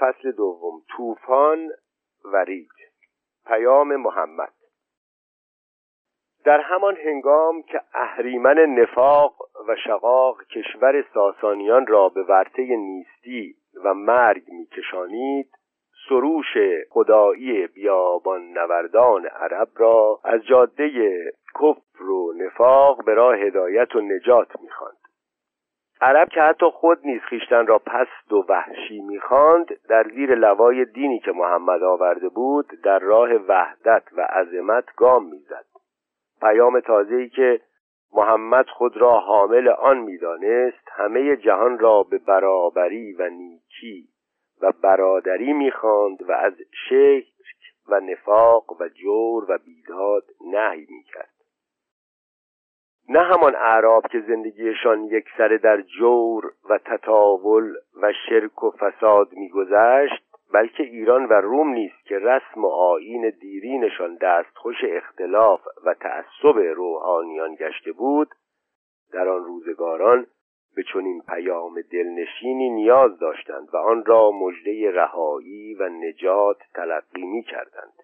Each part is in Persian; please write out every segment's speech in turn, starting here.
فصل دوم. طوفان و ریگ پیام محمد. در همان هنگام که اهریمن نفاق و شقاق کشور ساسانیان را به ورطه نیستی و مرگ میکشانید سروش خدایی بیابان نوردان عرب را از جاده کفر و نفاق به راه هدایت و نجات می‌خواند. عرب که حتی خود نیز خیشتن را پست و وحشی می‌خواند در زیر لوای دینی که محمد آورده بود در راه وحدت و عظمت گام می‌زد. پیام تازه‌ای که محمد خود را حامل آن می‌دانست همه جهان را به برابری و نیکی و برادری می‌خواند و از شرک و نفاق و جور و بیداد نهی می‌کرد. نه همان اعراب که زندگیشان یک سره در جور و تطاول و شرک و فساد میگذشت بلکه ایران و روم نیست که رسم و آیین دیرینشان دستخوش اختلاف و تعصب روحانیان گشته بود در آن روزگاران به چنین پیام دلنشینی نیاز داشتند و آن را مژده رهایی و نجات تلقی می کردند.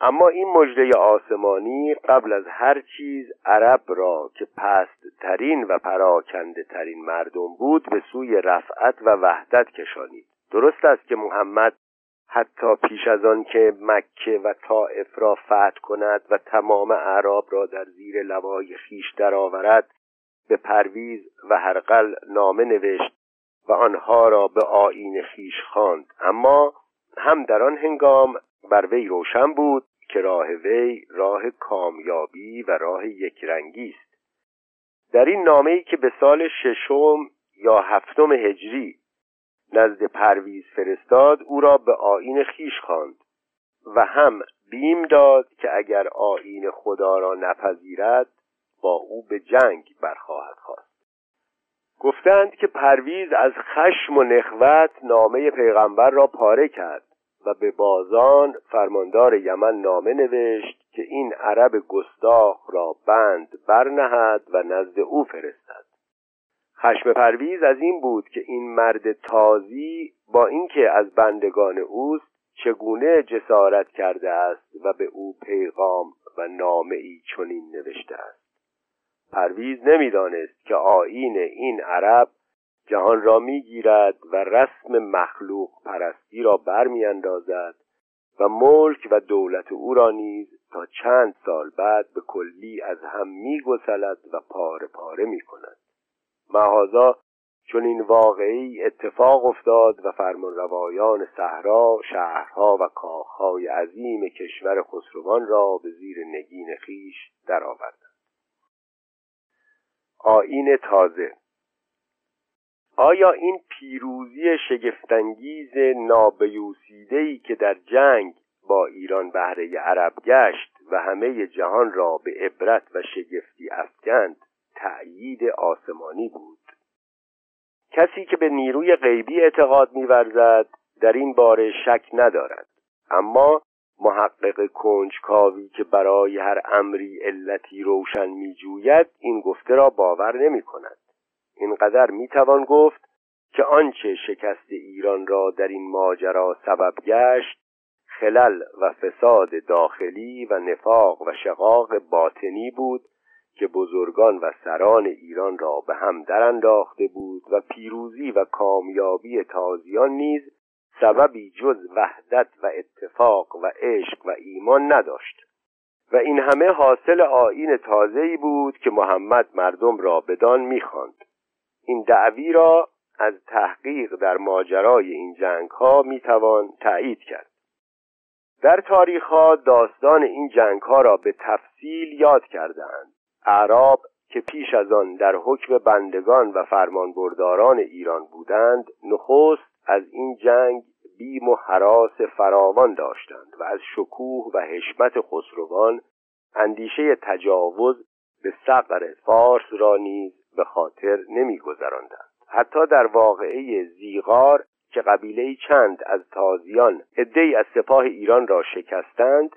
اما این مژده آسمانی قبل از هر چیز عرب را که پست ترین و پراکنده ترین مردم بود به سوی رفعت و وحدت کشانید. درست است که محمد حتی پیش از آن که مکه و طائف را فتح کند و تمام اعراب را در زیر لوای خیش درآورد به پرویز و هرقل نامه نوشت و آنها را به آیین خیش خواند. اما هم در آن هنگام بر وی روشن بود که راه وی راه کامیابی و راه یکرنگی است. در این نامه ای که به سال ششم یا هفتم هجری نزد پرویز فرستاد او را به آین خیش خواند و هم بیم داد که اگر آین خدا را نپذیرد با او به جنگ برخواهد خواست. گفتند که پرویز از خشم و نخوت نامه پیغمبر را پاره کرد. و به بازان فرماندار یمن نامه نوشت که این عرب گستاخ را بند برنهد و نزد او فرستد. خشم پرویز از این بود که این مرد تازی با اینکه از بندگان اوست چگونه جسارت کرده است و به او پیغام و نامه ای چنین نوشته است. پرویز نمی‌دانست که آیین این عرب جهان را می‌گیرد و رسم مخلوق پرستی را برمیاندازد و ملک و دولت او را نیز تا چند سال بعد به کلی از هم میگسلد و پاره پاره می‌کند. مهازا چون این واقعی اتفاق افتاد و فرمانروایان صحرا شهرها و کاخهای عظیم کشور خسروان را به زیر نگین خیش درآوردند. آین تازه آیا این پیروزی شگفتانگیز نابیوسیده‌ای که در جنگ با ایران بهره عرب گشت و همه جهان را به عبرت و شگفتی افکند تأیید آسمانی بود؟ کسی که به نیروی غیبی اعتقاد میورزد در این باره شک ندارد. اما محقق کنجکاوی که برای هر امری علتی روشن میجوید این گفته را باور نمی کند اینقدر می‌توان گفت که آنچه شکست ایران را در این ماجرا سبب گشت خلل و فساد داخلی و نفاق و شقاق باطنی بود که بزرگان و سران ایران را به هم درانداخته بود و پیروزی و کامیابی تازیان نیز سببی جز وحدت و اتفاق و عشق و ایمان نداشت. و این همه حاصل آین تازه‌ای بود که محمد مردم را بدان می‌خواند. این دعوی را از تحقیق در ماجرای این جنگ ها می توان تایید کرد. در تاریخ ها داستان این جنگ ها را به تفصیل یاد کردند اعراب که پیش از آن در حکم بندگان و فرمانبرداران ایران بودند نخست از این جنگ بیم و حراس فراوان داشتند و از شکوه و حشمت خسروان اندیشه تجاوز به سقر فارس را نیز به خاطر نمیگذراندند. حتی در واقعه زیغار که قبیله چند از تازیان عدهای از سپاه ایران را شکستند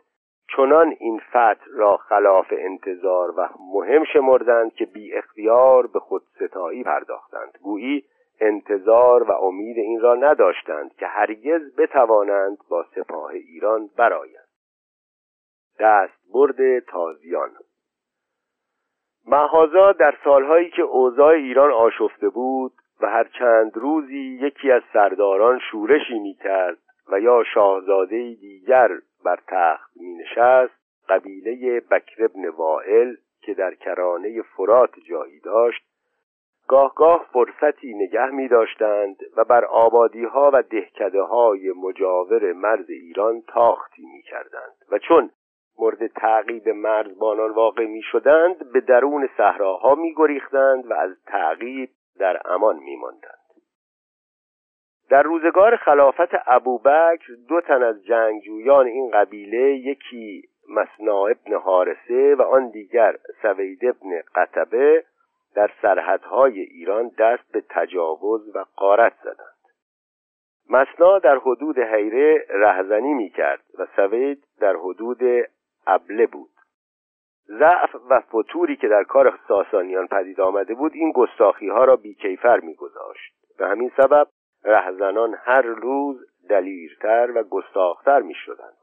چنان این فتح را خلاف انتظار و مهم شمردند که بی اختیار به خود ستایی پرداختند. گویی انتظار و امید این را نداشتند که هرگز بتوانند با سپاه ایران برآیند. دست برد تازیان محازا در سالهایی که اوضاع ایران آشفته بود و هر چند روزی یکی از سرداران شورشی می‌کرد و یا شاهزاده دیگر بر تخت می نشست قبیله بکر ابن وائل که در کرانه فرات جایی داشت گاه گاه فرصتی نگه می داشتند و بر آبادی ها و دهکده های مجاور مرز ایران تاختی می کردند و چون مورد تعقیب مرزبانان واقع می شدند به درون صحراها می گریختند و از تعقیب در امان می ماندند. در روزگار خلافت ابوبکر دو تن از جنگجویان این قبیله یکی مسنا ابن حارسه و آن دیگر سوید ابن قطبه در سرحدهای ایران دست به تجاوز و قارت زدند مسنا در حدود حیره رهزنی می کرد و سوید در حدود ابله بود. ضعف و فتوری که در کار ساسانیان پدید آمده بود این گستاخی ها را بیکیفر می گذاشت به همین سبب رهزنان هر روز دلیرتر و گستاختر می شدند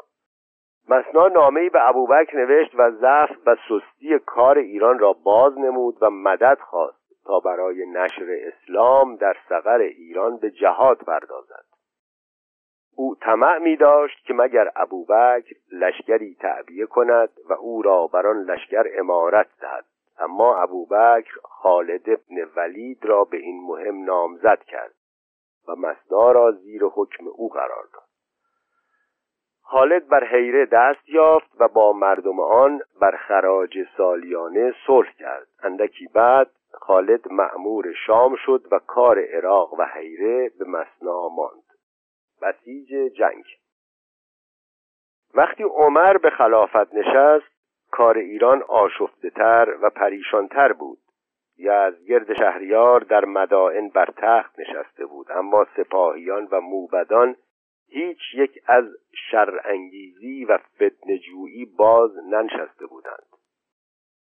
مسنا نامهای به ابوبکر نوشت و ضعف و سستی کار ایران را باز نمود و مدد خواست تا برای نشر اسلام در سقر ایران به جهاد پردازد. او طمع می داشت که مگر ابوبکر لشکری تعبیه کند و او را بر آن لشکر امارت دهد. اما ابوبکر خالد ابن ولید را به این مهم نامزد کرد و مسنا را زیر حکم او قرار داد. خالد بر حیره دست یافت و با مردم آن بر خراج سالیانه صلح کرد. اندکی بعد خالد معمور شام شد و کار عراق و حیره به مسنا ماند. بسیج جنگ. وقتی عمر به خلافت نشست کار ایران آشفته تر و پریشانتر بود. گرد شهریار در مدائن بر تخت نشسته بود اما سپاهیان و موبدان هیچ یک از شرانگیزی و فتنجویی باز ننشسته بودند.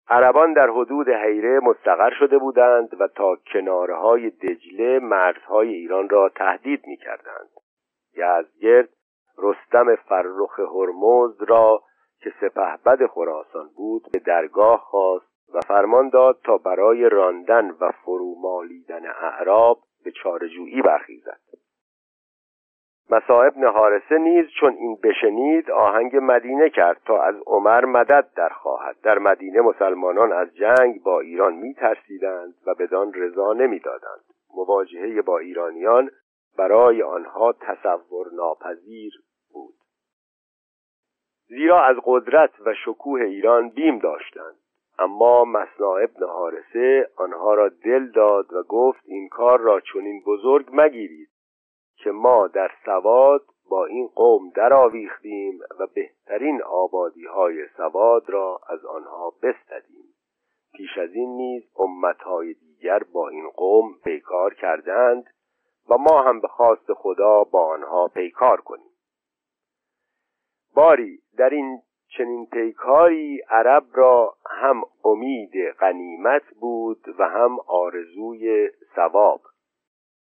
عربان در حدود حیره مستقر شده بودند و تا کناره های دجله مرزهای ایران را تهدید می کردند یزگرد رستم فرخ هرمز را که سپهبد خراسان بود به درگاه خواست و فرمان داد تا برای راندن و فرومالیدن اعراب به چارجویی برخیزد. مسائب نهارسه نیز چون این بشنید آهنگ مدینه کرد تا از عمر مدد در خواهد. در مدینه مسلمانان از جنگ با ایران می ترسیدند و بدان رضا نمی‌دادند. مواجهه با ایرانیان برای آنها تصور ناپذیر بود. زیرا از قدرت و شکوه ایران بیم داشتند. اما مسنا ابن حارسه آنها را دل داد و گفت این کار را چنین بزرگ مگیرید که ما در سواد با این قوم درآویختیم و بهترین آبادی های سواد را از آنها بستدیم. پیش از این نیز امتهای دیگر با این قوم پیکار کردند و ما هم به خواست خدا با آنها پیکار کنیم. باری در این چنین پیکاری عرب را هم امید غنیمت بود و هم آرزوی ثواب.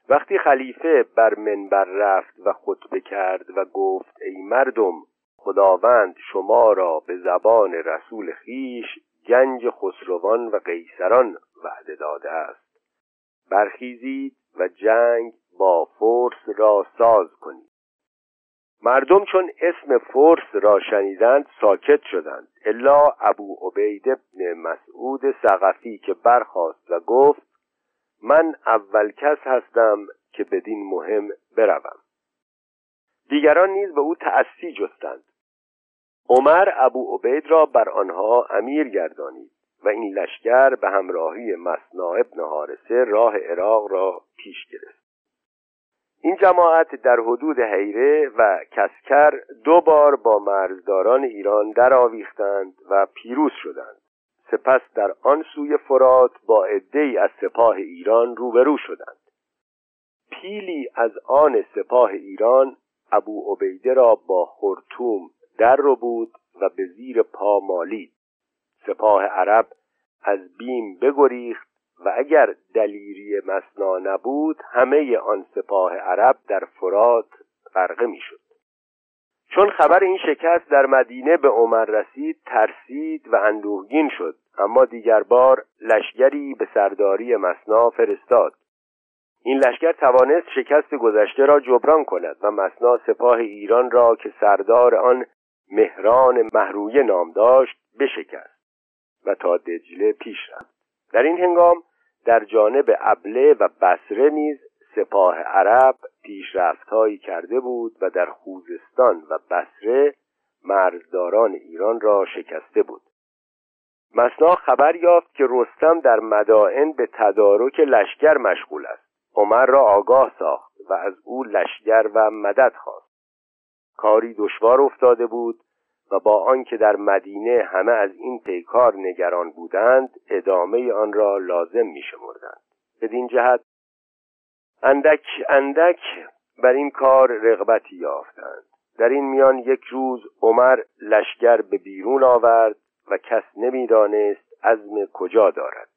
وقتی خلیفه بر منبر رفت و خطبه کرد و گفت ای مردم خداوند شما را به زبان رسول خیش گنج خسروان و قیصران وعده داده است. برخیزید و جنگ با فرس را ساز کنید. مردم چون اسم فرس را شنیدند ساکت شدند. الا ابو عبید ابن مسعود سقفی که برخاست و گفت من اول کس هستم که بدین مهم بروم. دیگران نیز به او تأسی جستند. عمر ابو عبید را بر آنها امیر گردانید و این لشکر به همراهی مسنا ابن حارسه راه عراق را پیش گرفت. این جماعت در حدود حیره و کسکر دو بار با مرزداران ایران درآویختند و پیروز شدند. سپس در آن سوی فرات با عدهای از سپاه ایران روبرو شدند. پیلی از آن سپاه ایران ابو عبیده را با خرطوم در رو بود و به زیر پا مالید. سپاه عرب از بیم بگریخت و اگر دلیری مسنا نبود همه آن سپاه عرب در فرات غرقه می‌شد. چون خبر این شکست در مدینه به عمر رسید ترسید و اندوهگین شد. اما دیگر بار لشگری به سرداری مسنا فرستاد. این لشکر توانست شکست گذشته را جبران کند و مسنا سپاه ایران را که سردار آن مهران محرویه نام داشت بشکست و تا دجله پیش رفت. در این هنگام در جانب ابله و بسره نیز سپاه عرب پیشرفتهایی کرده بود و در خوزستان و بسره مرزداران ایران را شکسته بود. مسنا خبر یافت که رستم در مدائن به تدارک لشکر مشغول است. عمر را آگاه ساخت و از او لشکر و مدد خواست. کاری دشوار افتاده بود و با آنکه در مدینه همه از این پیکار نگران بودند ادامه آن را لازم می شمردند بدین جهت اندک اندک بر این کار رغبتی یافتند. در این میان یک روز عمر لشکر به بیرون آورد و کس نمی‌دانست عزم کجا دارد.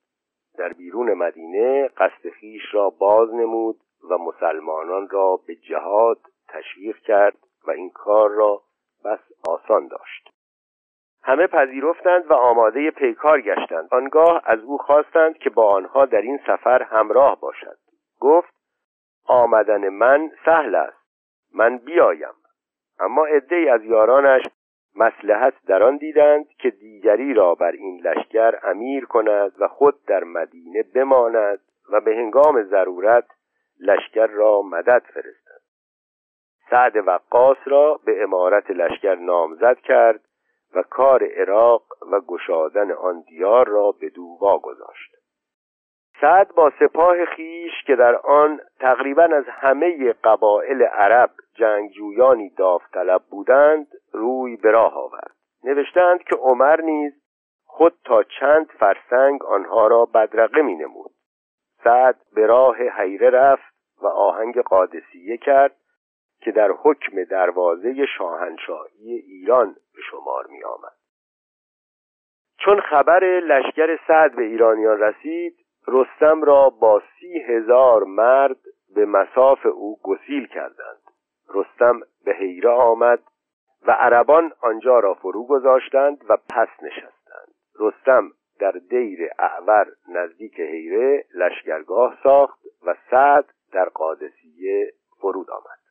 در بیرون مدینه قصد خیش را باز نمود و مسلمانان را به جهاد تشویق کرد و این کار را بس آسان داشت. همه پذیرفتند و آماده پیکار گشتند. آنگاه از او خواستند که با آنها در این سفر همراه باشد. گفت آمدن من سهل است. من بیایم. اما عدهای از یارانش مسلحت در آن دیدند که دیگری را بر این لشکر امیر کند و خود در مدینه بماند و به هنگام ضرورت لشکر را مدد فرستد. سعد وقاص را به امارت لشکر نامزد کرد و کار عراق و گشادن آن دیار را به دو گذاشت سعد با سپاه خیش که در آن تقریبا از همه قبایل عرب جنگجویانی داوطلب بودند روی به راه آورد. نوشتند که عمر نیز خود تا چند فرسنگ آنها را بدرقه می نمود سعد به راه حیره رفت و آهنگ قادسیه کرد که در حکم دروازه شاهنشاهی ایران به شمار می آمد. چون خبر لشکر سعد به ایرانیان رسید رستم را با سی هزار مرد به مساف او گسیل کردند. رستم به حیره آمد و عربان آنجا را فرو گذاشتند و پس نشستند. رستم در دیر اعور نزدیک حیره لشکرگاه ساخت و سعد در قادسیه فرود آمد.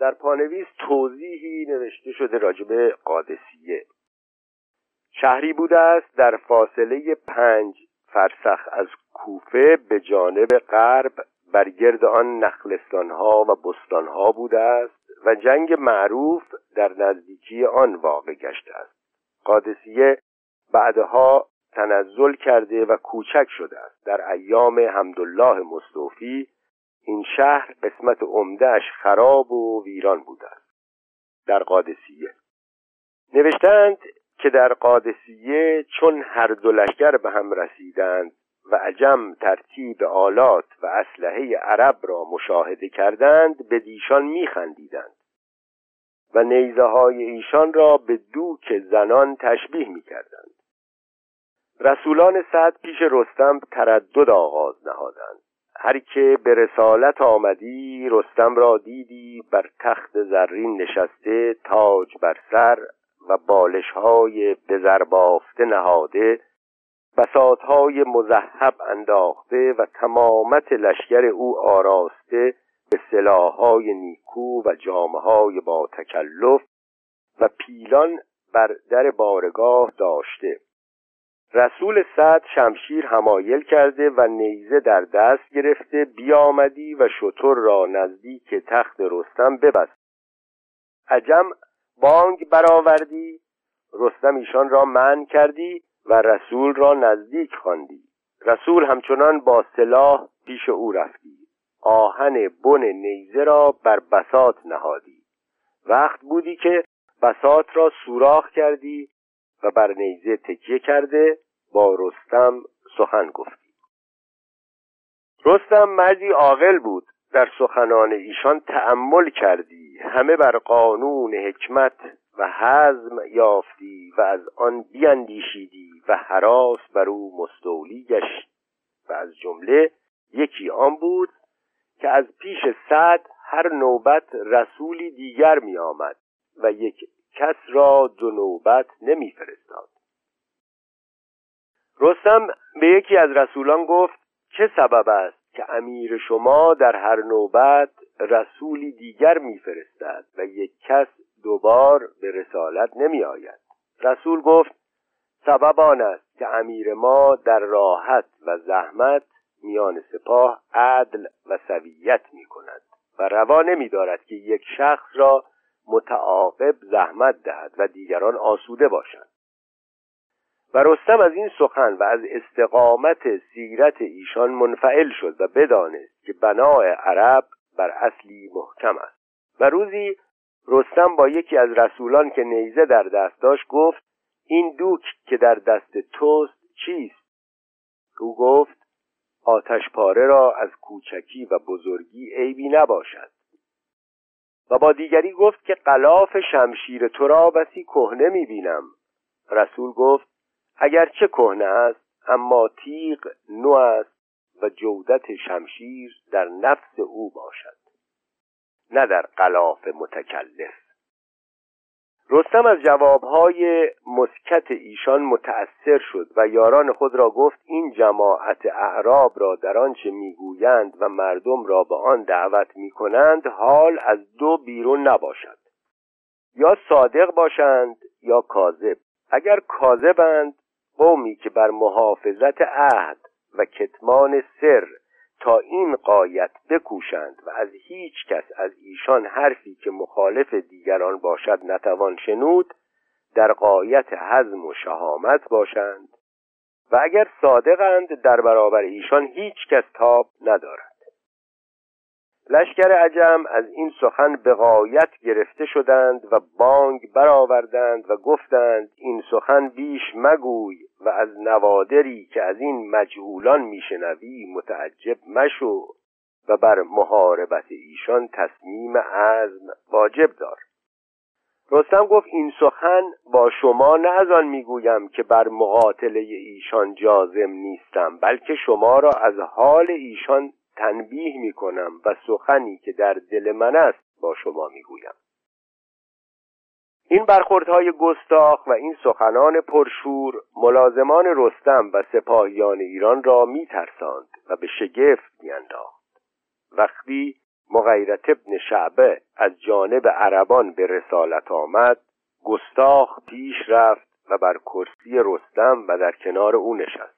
در پانویس توضیحی نوشته شده راجب قادسیه. شهری بوده است در فاصله پنج فرسخ از کوفه به جانب غرب بر گرد آن نخلستانها و بستانها بوده است و جنگ معروف در نزدیکی آن واقع گشته است. قادسیه بعدها تنزل کرده و کوچک شده است. در ایام حمدالله مصطفی این شهر قسمت عمدهش خراب و ویران بوده است. در قادسیه. نوشتند که در قادسیه چون هر دو لشکر به هم رسیدند و عجم ترتیب آلات و اسلحه عرب را مشاهده کردند به دیشان میخندیدند و نیزه های ایشان را به دوک زنان تشبیه می‌کردند. رسولان سعد پیش رستم تردد آغاز نهادند. هر که به رسالت آمدی رستم را دیدی بر تخت زرین نشسته تاج بر سر و بالش های بزربافته نهاده بساط های مذهب انداخته و تمامت لشکر او آراسته به سلاحهای نیکو و جامهای با تکلف و پیلان بر در بارگاه داشته. رسول صد شمشیر همایل کرده و نیزه در دست گرفته بیامدی و شطور را نزدیک تخت رستم ببست. عجم بانگ برآوردی رستم ایشان را من کردی و رسول را نزدیک خواندی. رسول همچنان با سلاح پیش او رفتی. آهن بن نیزه را بر بسات نهادی. وقت بودی که بسات را سوراخ کردی و بر نیزه تکیه کرده با رستم سخن گفتی رستم مردی عاقل بود در سخنان ایشان تأمل کردی همه بر قانون حکمت و حزم یافتی و از آن بیاندیشیدی و حراس بر او مستولی گشت. و از جمله یکی آن بود که از پیش صد هر نوبت رسولی دیگر می آمد و یک کس را دو نوبت نمی فرستاد. رستم به یکی از رسولان گفت چه سبب است که امیر شما در هر نوبت رسولی دیگر میفرستد و یک کس دوبار به رسالت نمی آید رسول گفت سبب آن است که امیر ما در راحت و زحمت میان سپاه عدل و سویت می کند و روا نمی دارد که یک شخص را متعاقب زحمت دهد و دیگران آسوده باشند. و رستم از این سخن و از استقامت سیرت ایشان منفعل شد و بدانست که بناع عرب بر اصلی محکم است. و روزی رستم با یکی از رسولان که نیزه در دست داشت گفت این دوک که در دست توست چیست؟ او گفت آتش پاره را از کوچکی و بزرگی عیبی نباشد. و با دیگری گفت که قلاف شمشیر تو را بسی کهنه می‌بینم. رسول گفت اگر چه کهنه است اما تیغ نو است و جودت شمشیر در نفس او باشد نه در قلاف متکلف. رستم از جوابهای مسکت ایشان متأثر شد و یاران خود را گفت این جماعت اعراب را در آنچه می‌گویند و مردم را به آن دعوت می‌کنند حال از دو بیرون نباشد. یا صادق باشند یا کاذب. اگر کاذبند قومی که بر محافظت عهد و کتمان سر تا این قایت بکوشند و از هیچ کس از ایشان حرفی که مخالف دیگران باشد نتوان شنود در قایت حزم و شهامت باشند. و اگر صادقند در برابر ایشان هیچ کس تاب ندارد. لشکر عجم از این سخن به غایت گرفته شدند و بانگ برآوردند و گفتند این سخن بیش مگوی و از نوادری که از این مجهولان میشنوی متعجب مشو و بر محاربت ایشان تصمیم عزم واجب دار. رستم گفت این سخن با شما نه از آن می‌گویم که بر مقاتله ایشان جازم نیستم بلکه شما را از حال ایشان تنبیه می کنم و سخنی که در دل من است با شما می گویم این برخوردهای گستاخ و این سخنان پرشور ملازمان رستم و سپاهیان ایران را می ترساند و به شگفت می انداخت. وقتی مغیرت ابن شعبه از جانب عربان به رسالت آمد گستاخ پیش رفت و بر کرسی رستم و در کنار او نشست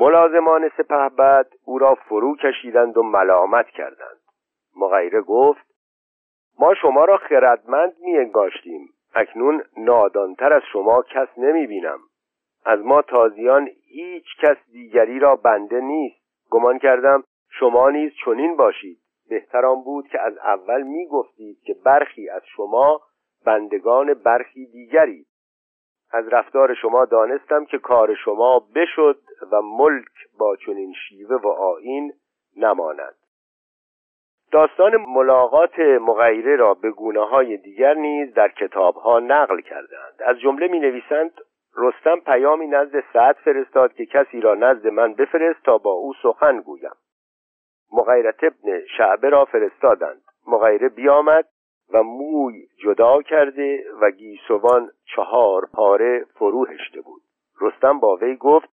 ملازمان سپهبد او را فرو کشیدند و ملامت کردند. مغیره گفت ما شما را خردمند می انگاشتیم اکنون نادانتر از شما کس نمی بینم از ما تازیان هیچ کس دیگری را بنده نیست. گمان کردم شما نیز چنین باشید. بهتران بود که از اول می گفتید که برخی از شما بندگان برخی دیگری. از رفتار شما دانستم که کار شما بشد و ملک با چنین شیوه و آین نماند. داستان ملاقات مغیره را به گونه های دیگر نیز در کتاب ها نقل کردند از جمله می نویسند رستم پیامی نزد سعد فرستاد که کسی را نزد من بفرست تا با او سخن گویم. مغیرت ابن شعبه را فرستادند. مغیره بیامد و موی جدا کرده و گیسوان چهار پاره فرو هشته بود. رستم با وی گفت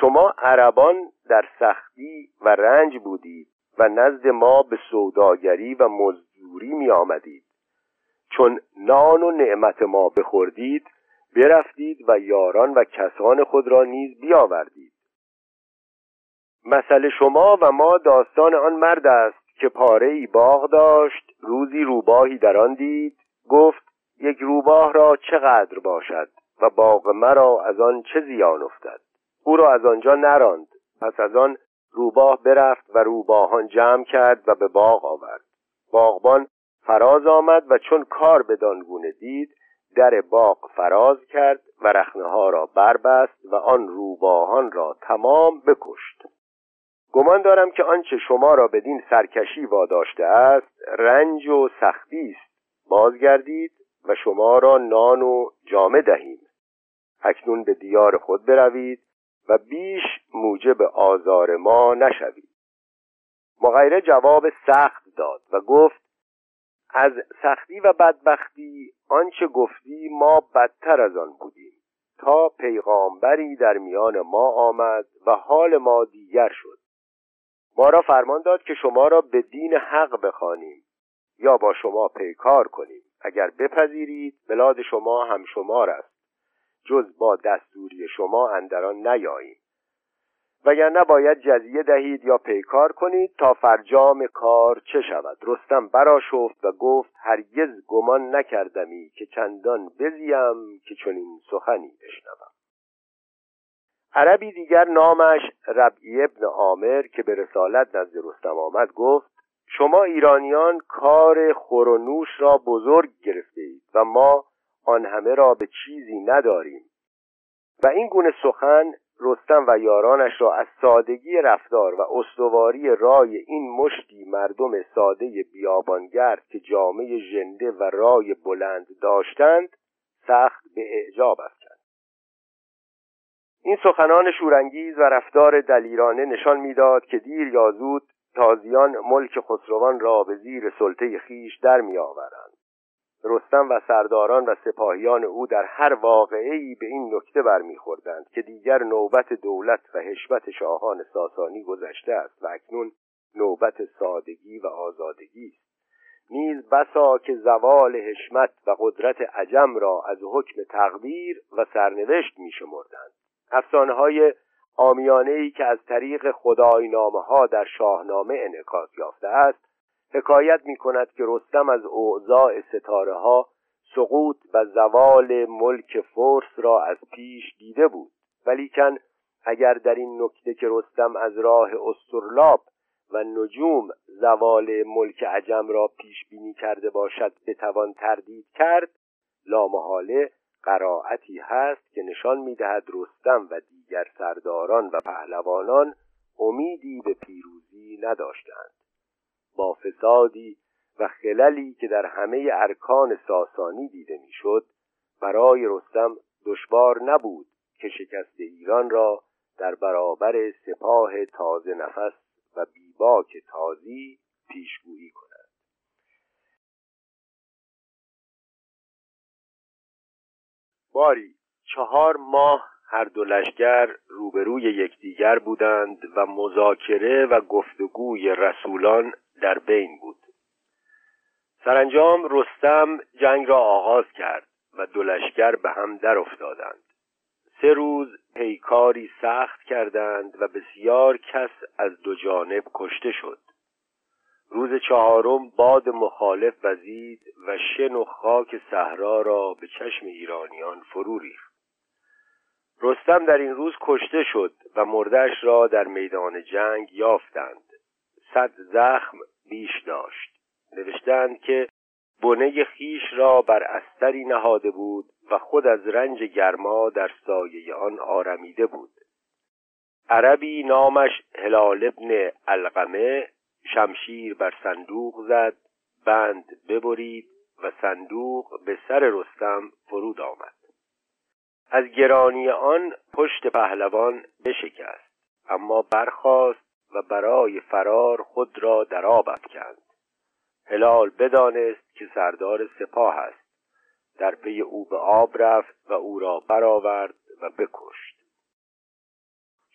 شما عربان در سختی و رنج بودید و نزد ما به سوداگری و مزدوری می آمدید. چون نان و نعمت ما بخوردید برفتید و یاران و کسان خود را نیز بیاوردید. مسئله شما و ما داستان آن مرد است که پاره ای باغ داشت روزی روباهی در آن دید گفت یک روباه را چقدر باشد و باغ مرا از آن چه زیان افتد؟ او را از آنجا نراند پس از آن روباه برفت و روباهان جمع کرد و به باغ آورد. باغبان فراز آمد و چون کار به گونه دید در باغ فراز کرد و رخنه ها را بربست و آن روباهان را تمام بکشت. گمان دارم که آنچه شما را بدین سرکشی واداشته است رنج و سختی است. بازگردید و شما را نان و جامه دهیم. اکنون به دیار خود بروید و بیش موجب آزار ما نشوید. مغیره جواب سخت داد و گفت از سختی و بدبختی آنچه گفتی ما بدتر از آن بودیم. تا پیغامبری در میان ما آمد و حال ما دیگر شد. ما را فرمان داد که شما را به دین حق بخوانیم یا با شما پیکار کنیم. اگر بپذیرید بلاد شما هم شمار است. جز با دستوری شما اندران نیاییم. وگرنه باید جزیه دهید یا پیکار کنید تا فرجام کار چه شود. رستم براشفت و گفت هرگز گمان نکردمی که چندان بزیم که چنین سخنی بشنوم. عربی دیگر نامش ربعی ابن عامر که به رسالت نزد رستم آمد گفت شما ایرانیان کار خور و نوش را بزرگ گرفته اید و ما آن همه را به چیزی نداریم. و این گونه سخن رستم و یارانش را از سادگی رفتار و استواری رای این مشتی مردم ساده بیابانگرد که جامعه ژنده و رای بلند داشتند سخت به اعجاب افکند. این سخنان شورانگیز و رفتار دلیرانه نشان می‌داد که دیر یا زود تازیان ملک خسروان را به زیر سلطه خیش در میآورند. رستم و سرداران و سپاهیان او در هر واقعی به این نکته برمیخوردند که دیگر نوبت دولت و حشمت شاهان ساسانی گذشته است و اکنون نوبت سادگی و آزادگی است. نیز بسا که زوال حشمت و قدرت عجم را از حکم تقدیر و سرنوشت میشمردند. افسانه های آمیانه ای که از طریق خداینامه ها در شاهنامه انعکاس یافته است حکایت می کند که رستم از اوضاع ستاره ها سقوط و زوال ملک فرس را از پیش دیده بود. ولیکن اگر در این نکته که رستم از راه استرلاب و نجوم زوال ملک عجم را پیش بینی کرده باشد بتوان تردید کرد لامحاله قرائتی هست که نشان می‌دهد رستم و دیگر سرداران و پهلوانان امیدی به پیروزی نداشتند. با فسادی و خللی که در همه ارکان ساسانی دیده می‌شد برای رستم دشوار نبود که شکست ایران را در برابر سپاه تازه نفس و بیباک تازی پیشگویی کند. باری. چهار ماه هر دو لشکر روبروی یکدیگر بودند و مذاکره و گفتگوی رسولان در بین بود. سرانجام رستم جنگ را آغاز کرد و دو لشکر به هم در افتادند. سه روز پیکاری سخت کردند و بسیار کس از دو جانب کشته شد. روز چهارم باد مخالف وزید و شن و خاک صحرا را به چشم ایرانیان فرو ریخت. رستم در این روز کشته شد و مردش را در میدان جنگ یافتند. صد زخم بیش داشت. نوشتند که بنه خیش را بر استری نهاده بود و خود از رنج گرما در سایه آن آرمیده بود. عربی نامش هلال ابن القمه شمشیر بر صندوق زد بند ببرید و صندوق به سر رستم فرود آمد. از گرانی آن پشت پهلوان بشکست اما برخاست و برای فرار خود را در آب افکند. هلال بدانست که سردار سپاه است. در پی او به آب رفت و او را برآورد و بکشت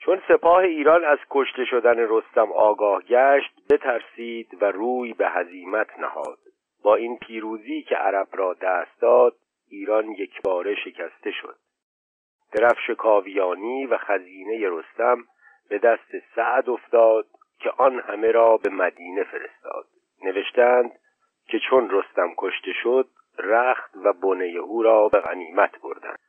چون سپاه ایران از کشته شدن رستم آگاه گشت بترسید و روی به هزیمت نهاد. با این پیروزی که عرب را دست داد ایران یکباره شکسته شد. درفش کاویانی و خزینه رستم به دست سعد افتاد که آن همه را به مدینه فرستاد. نوشتند که چون رستم کشته شد رخت و بنه او را به غنیمت بردند.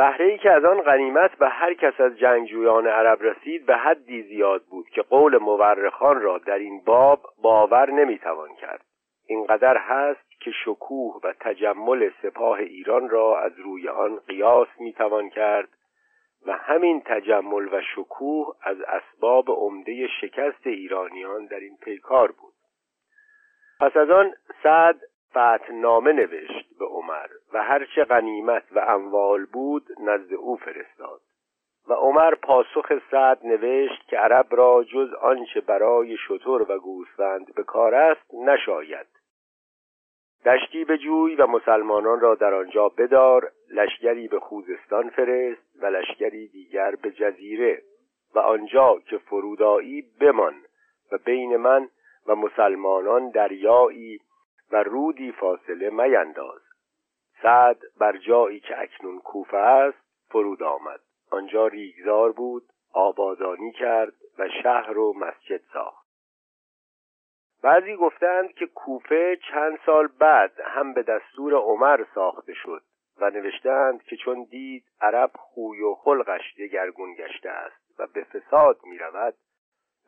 بهره ای که از آن غنیمت به هر کس از جنگجویان عرب رسید به حدی زیاد بود که قول مورخان را در این باب باور نمی‌توان کرد. اینقدر هست که شکوه و تجمل سپاه ایران را از روی آن قیاس می‌توان کرد و همین تجمل و شکوه از اسباب عمده شکست ایرانیان در این پیکار بود. پس از آن سعد نامه نوشت به عمر و هرچه غنیمت و اموال بود نزد او فرستاد. و عمر پاسخ سعد نوشت که عرب را جز آنچه برای شتر و گوسفند به کار است نشاید. دشتی به جوی و مسلمانان را در آنجا بدار لشکری به خوزستان فرست و لشکری دیگر به جزیره و آنجا که فرودایی بمان و بین من و مسلمانان دریایی و رودی فاصله مینداز. سعد بر جایی که اکنون کوفه است فرود آمد. آنجا ریگزار بود آبادانی کرد و شهر و مسجد ساخت. بعضی گفتند که کوفه چند سال بعد هم به دستور عمر ساخته شد و نوشتند که چون دید عرب خوی و خلقش دگرگون گشته است و به فساد می رود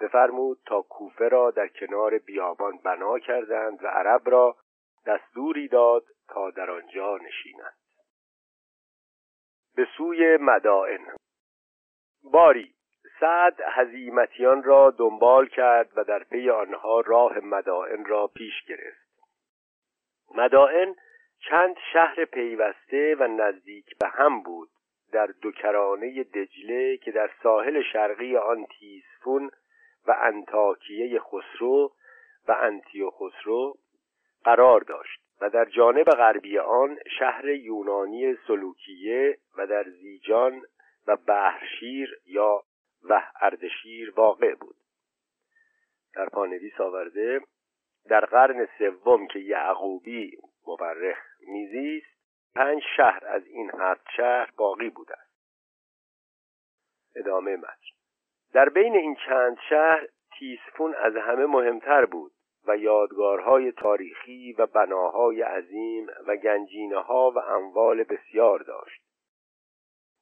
بفرمود تا کوفه را در کنار بیابان بنا کردند و عرب را دستوری داد تا در آنجا نشینند. به سوی مدائن. باری سعد هزیمتیان را دنبال کرد و در پی آنها راه مدائن را پیش گرفت. مدائن چند شهر پیوسته و نزدیک به هم بود در دو کرانه دجله که در ساحل شرقی آن تیسفون و انتاکیه خسرو و انتیو خسرو قرار داشت و در جانب غربی آن شهر یونانی سلوکیه و در زیجان و بحرشیر یا و اردشیر واقع بود. در پانویس آورده در قرن سوم که یعقوبی مورخ میزیست پنج شهر از این هفت شهر باقی بودند. ادامه متن. در بین این چند شهر تیسفون از همه مهمتر بود و یادگارهای تاریخی و بناهای عظیم و گنجینه ها و اموال بسیار داشت.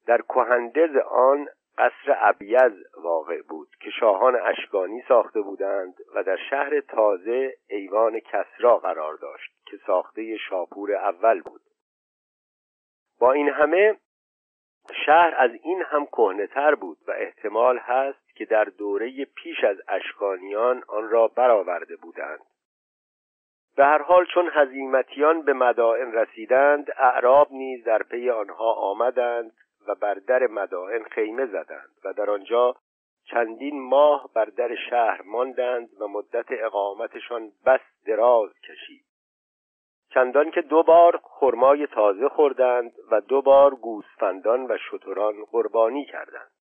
در کهندز آن قصر ابیز واقع بود که شاهان اشکانی ساخته بودند و در شهر تازه ایوان کسرا قرار داشت که ساخته شاپور اول بود. با این همه شهر از این هم کهنهتر بود و احتمال هست که در دوره پیش از اشکانیان آن را برآورده بودند. به هر حال چون هزیمتیان به مدائن رسیدند اعراب نیز در پی آنها آمدند و بر در مدائن خیمه زدند و در آنجا چندین ماه بر در شهر ماندند و مدت اقامتشان بس دراز کشید. چندان که دو بار خرمای تازه خوردند و دو بار گوسفندان و شتران قربانی کردند.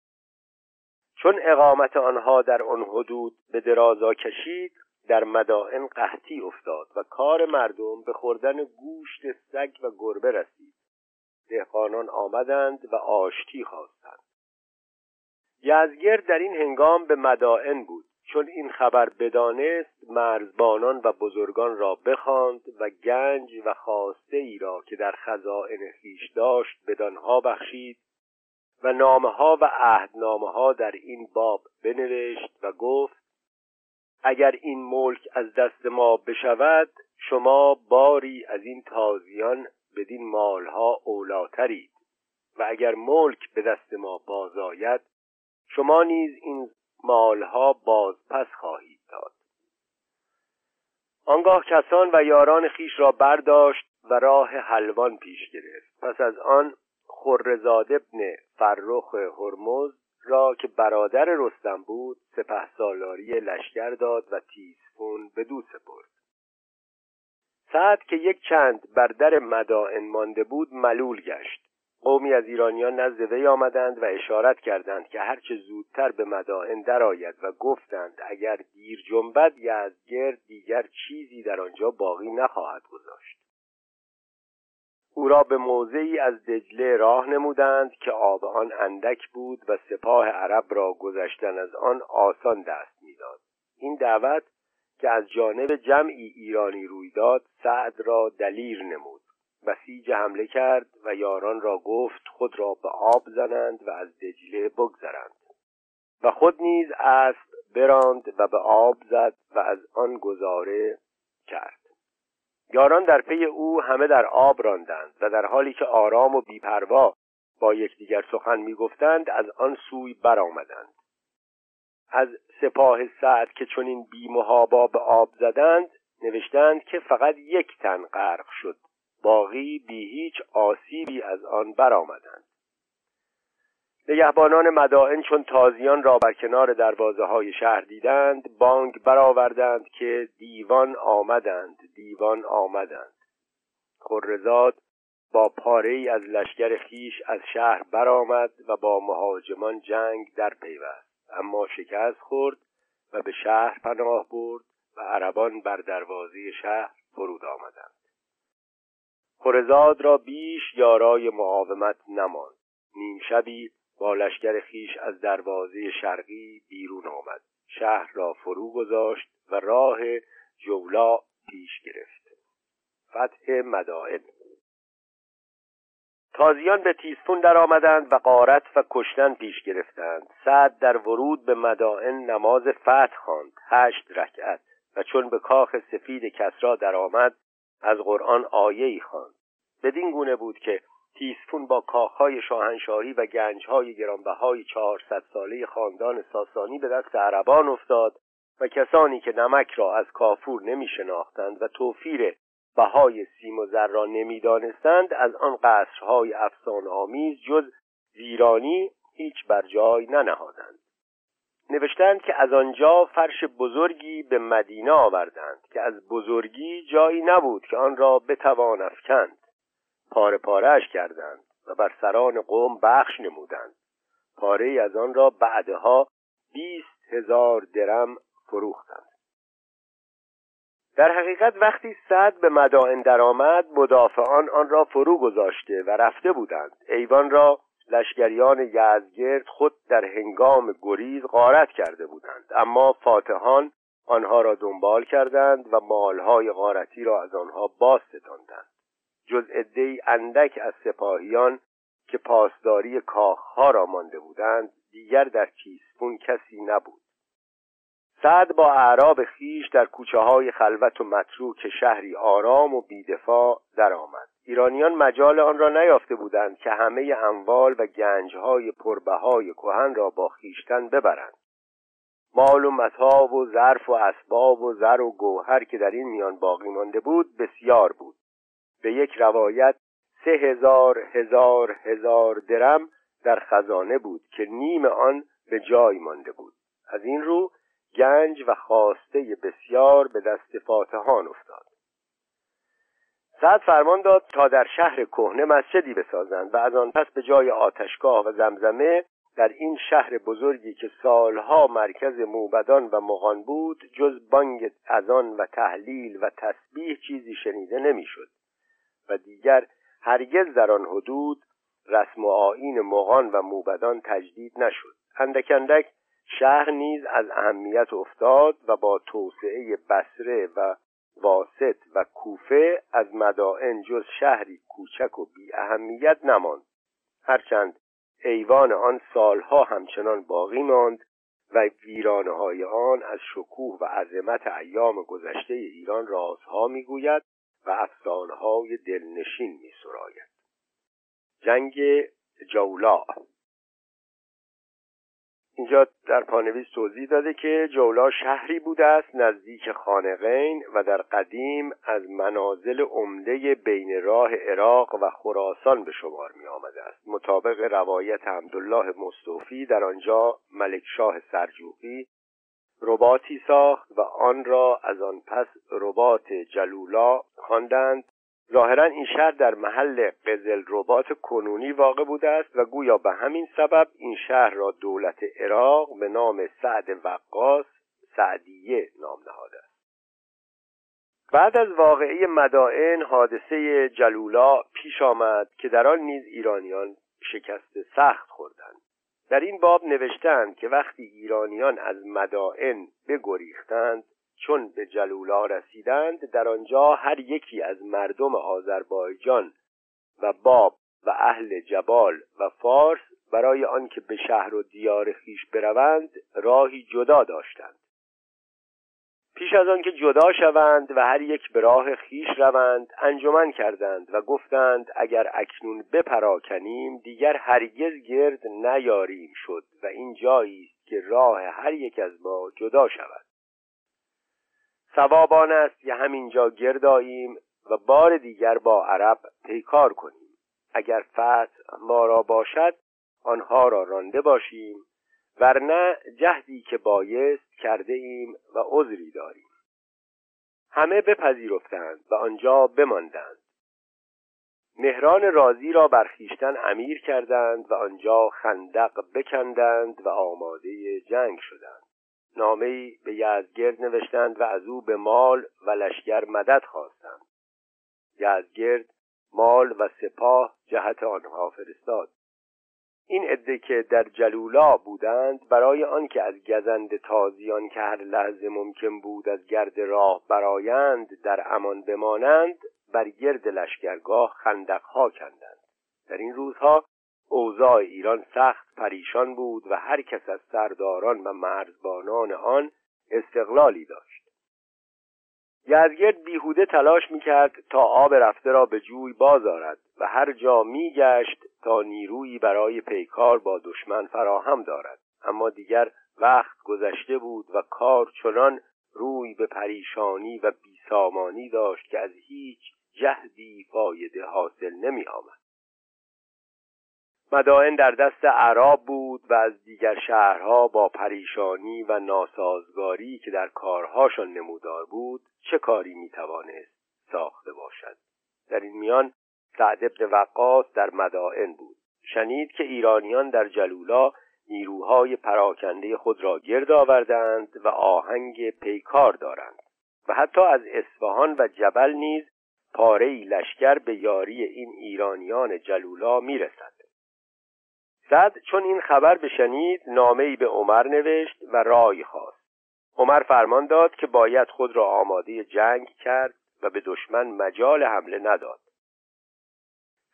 چون اقامت آنها در آن حدود به درازا کشید در مدائن قحطی افتاد و کار مردم به خوردن گوشت سگ و گربه رسید. دهقانان آمدند و آشتی خواستند. یزگر در این هنگام به مدائن بود. چون این خبر بدانست مرزبانان و بزرگان را بخواند و گنج و خواسته ای را که در خزائن خیش داشت بدانها بخشید و نامه ها و عهدنامه ها در این باب بنوشت و گفت اگر این ملک از دست ما بشود شما باری از این تازیان بدین مالها اولاترید و اگر ملک به دست ما بازآید شما نیز این مالها باز پس خواهید داد. آنگاه کسان و یاران خیش را برداشت و راه حلوان پیش گرفت. پس از آن خرزاد ابن فرخ هرمز را که برادر رستم بود سپه سالاری لشکر داد و تیزفون به دو سپرد. سعد که یک چند بر در مدائن مانده بود ملول گشت. قومی از ایرانیان نزد وی آمدند و اشارت کردند که هرچه زودتر به مدائن درآید و گفتند اگر دیر جنبد یزدگرد دیگر چیزی در آنجا باقی نخواهد گذاشت. او را به موضعی از دجله راه نمودند که آب آن اندک بود و سپاه عرب را گذشتن از آن آسان دست می‌داد. این دعوت که از جانب جمعی ایرانی روی داد سعد را دلیر نمود. بسیج حمله کرد و یاران را گفت خود را به آب زنند و از دجله بگذرند. و خود نیز اسب براند و به آب زد و از آن گذاره کرد. یاران در پی او همه در آب راندند و در حالی که آرام و بیپروا با یکدیگر سخن می‌گفتند از آن سوی برآمدند. از سپاه سعد که چنین بیمهابا به آب زدند نوشتند که فقط یک تن غرق شد. باقی بی هیچ آسیبی از آن برآمدند. نگهبانان مدائن چون تازیان را بر کنار دروازه های شهر دیدند بانگ برآوردند که دیوان آمدند دیوان آمدند. خرزاد با پاره ای از لشکر خیش از شهر برآمد و با مهاجمان جنگ در پیوست. اما شکست خورد و به شهر پناه برد و عربان بر دروازه شهر فرود آمدند. خرزاد را بیش یارای مقاومت نماند. نیم شبی با لشکر خیش از دروازه شرقی بیرون آمد. شهر را فرو گذاشت و راه جولا پیش گرفت. فتح مدائن. تازیان به تیزفون در آمدند و قارت و کشتن پیش گرفتند. سعد در ورود به مدائن نماز فتح خواند. هشت رکعت و چون به کاخ سفید کسرا در آمد از قرآن آیه ای خواند. بدین گونه بود که تیسفون با کاخهای شاهنشاهی و گنجهای گرانبهای چهارصد ساله خاندان ساسانی به دست عربان افتاد و کسانی که نمک را از کافور نمی شناختند و توفیر بهای سیم و زر را نمی‌دانستند از آن قصرهای افسان آمیز جز ویرانی هیچ بر جای ننهادند. نوشتند که از آنجا فرش بزرگی به مدینه آوردند که از بزرگی جایی نبود که آن را بتوان افکند. پاره پارهش کردند و بر سران قوم بخش نمودند. پاره از آن را بعدها بیست هزار درم فروختند. در حقیقت وقتی صد به مدائن درآمد مدافعان آن را فرو گذاشته و رفته بودند. ایوان را لشکریان یزگرد خود در هنگام گریز غارت کرده بودند. اما فاتحان آنها را دنبال کردند و مالهای غارتی را از آنها باز ستاندند. جز عدهای اندک از سپاهیان که پاسداری کاخها را مانده بودند دیگر در تیسفون کسی نبود. سعد با اعراب خیش در کوچه های خلوت و متروک شهری آرام و بیدفاع درآمد. ایرانیان مجال آن را نیافته بودند که همه اموال و گنجهای پربهای کهن را با خیشتن ببرند. مال و متاع و ظرف و اسباب و زر و گوهر که در این میان باقی مانده بود بسیار بود. به یک روایت سه هزار هزار هزار درم در خزانه بود که نیم آن به جای مانده بود. از این رو گنج و خواسته بسیار به دست فاتحان افتاد. سعد فرمان داد تا در شهر کهنه مسجدی بسازند و از آن پس به جای آتشگاه و زمزمه در این شهر بزرگی که سالها مرکز موبدان و مغان بود جز بانگ اذان و تحلیل و تسبیح چیزی شنیده نمی‌شد. و دیگر هرگز در آن حدود رسم و آیین مغان و موبدان تجدید نشد. اندک شهر نیز از اهمیت افتاد و با توسعه بسره و واسط و کوفه از مدائن جز شهری کوچک و بی اهمیت نماند. هرچند ایوان آن سالها همچنان باقی ماند و ویرانه های آن از شکوه و عظمت ایام گذشته ایران رازها می‌گوید و افسانه‌های دلنشین میسراید جنگ جولا. اینجا در پانویس توضیح داده که جولا شهری بوده است نزدیک خانقین و در قدیم از منازل عمده بین راه عراق و خراسان به شمار می آمده است. مطابق روایت عبدالله مصطفی در آنجا ملک شاه سرجوقی رباتی ساخت و آن را از آن پس ربات جلولا خواندند. ظاهرا این شهر در محل قزل ربات کنونی واقع بوده است و گویا به همین سبب این شهر را دولت عراق به نام سعد وقاص سعدیه نام نهاده است. بعد از واقعه مدائن حادثه جلولا پیش آمد که در آن نیز ایرانیان شکست سخت خوردند. در این باب نوشتند که وقتی ایرانیان از مدائن بگریختند چون به جلولا رسیدند در آنجا هر یکی از مردم آذربایجان و باب و اهل جبال و فارس برای آنکه به شهر و دیار خیش بروند راهی جدا داشتند. پیش از آنکه جدا شوند و هر یک به راه خیش روند انجمن کردند و گفتند اگر اکنون بپراکنیم دیگر هرگز گرد نیاریم شد و این جایی است که راه هر یک از ما جدا شود. سوابان است که همینجا گرداییم و بار دیگر با عرب پیکار کنیم. اگر فتح ما را باشد آنها را رانده باشیم ورنه جهدی که بایست کرده ایم و عذری داریم. همه بپذیرفتند و آنجا بماندند. مهران رازی را برخیشتن امیر کردند و آنجا خندق بکندند و آماده جنگ شدند. نامه به یزگرد نوشتند و از او به مال و لشکر مدد خواستند. یزگرد مال و سپاه جهت آنها فرستاد. این عده که در جلولا بودند برای آنکه از گزند تازیان که هر لحظه ممکن بود از گرد راه برایند در امان بمانند بر گرد لشکرگاه خندقها کندند. در این روزها اوضاع ایران سخت پریشان بود و هر کس از سرداران و مرزبانان آن استقلالی داشت. یزگرد بیهوده تلاش می‌کرد تا آب رفته را به جوی بازارد و هر جا میگشت تا نیرویی برای پیکار با دشمن فراهم دارد. اما دیگر وقت گذشته بود و کار چنان روی به پریشانی و بیسامانی داشت که از هیچ جهدی فایده حاصل نمی آمد مدائن در دست عرب بود و از دیگر شهرها با پریشانی و ناسازگاری که در کارهاشان نمودار بود چه کاری می‌توانست ساخته باشد؟ در این میان سعد ابن وقاص در مدائن بود. شنید که ایرانیان در جلولا نیروهای پراکنده خود را گرد آوردند و آهنگ پیکار دارند و حتی از اصفهان و جبل نیز پاره لشکر به یاری این ایرانیان جلولا می‌رسد. سعد چون این خبر بشنید نامهای به عمر نوشت و رای خواست. عمر فرمان داد که باید خود را آماده جنگ کرد و به دشمن مجال حمله نداد.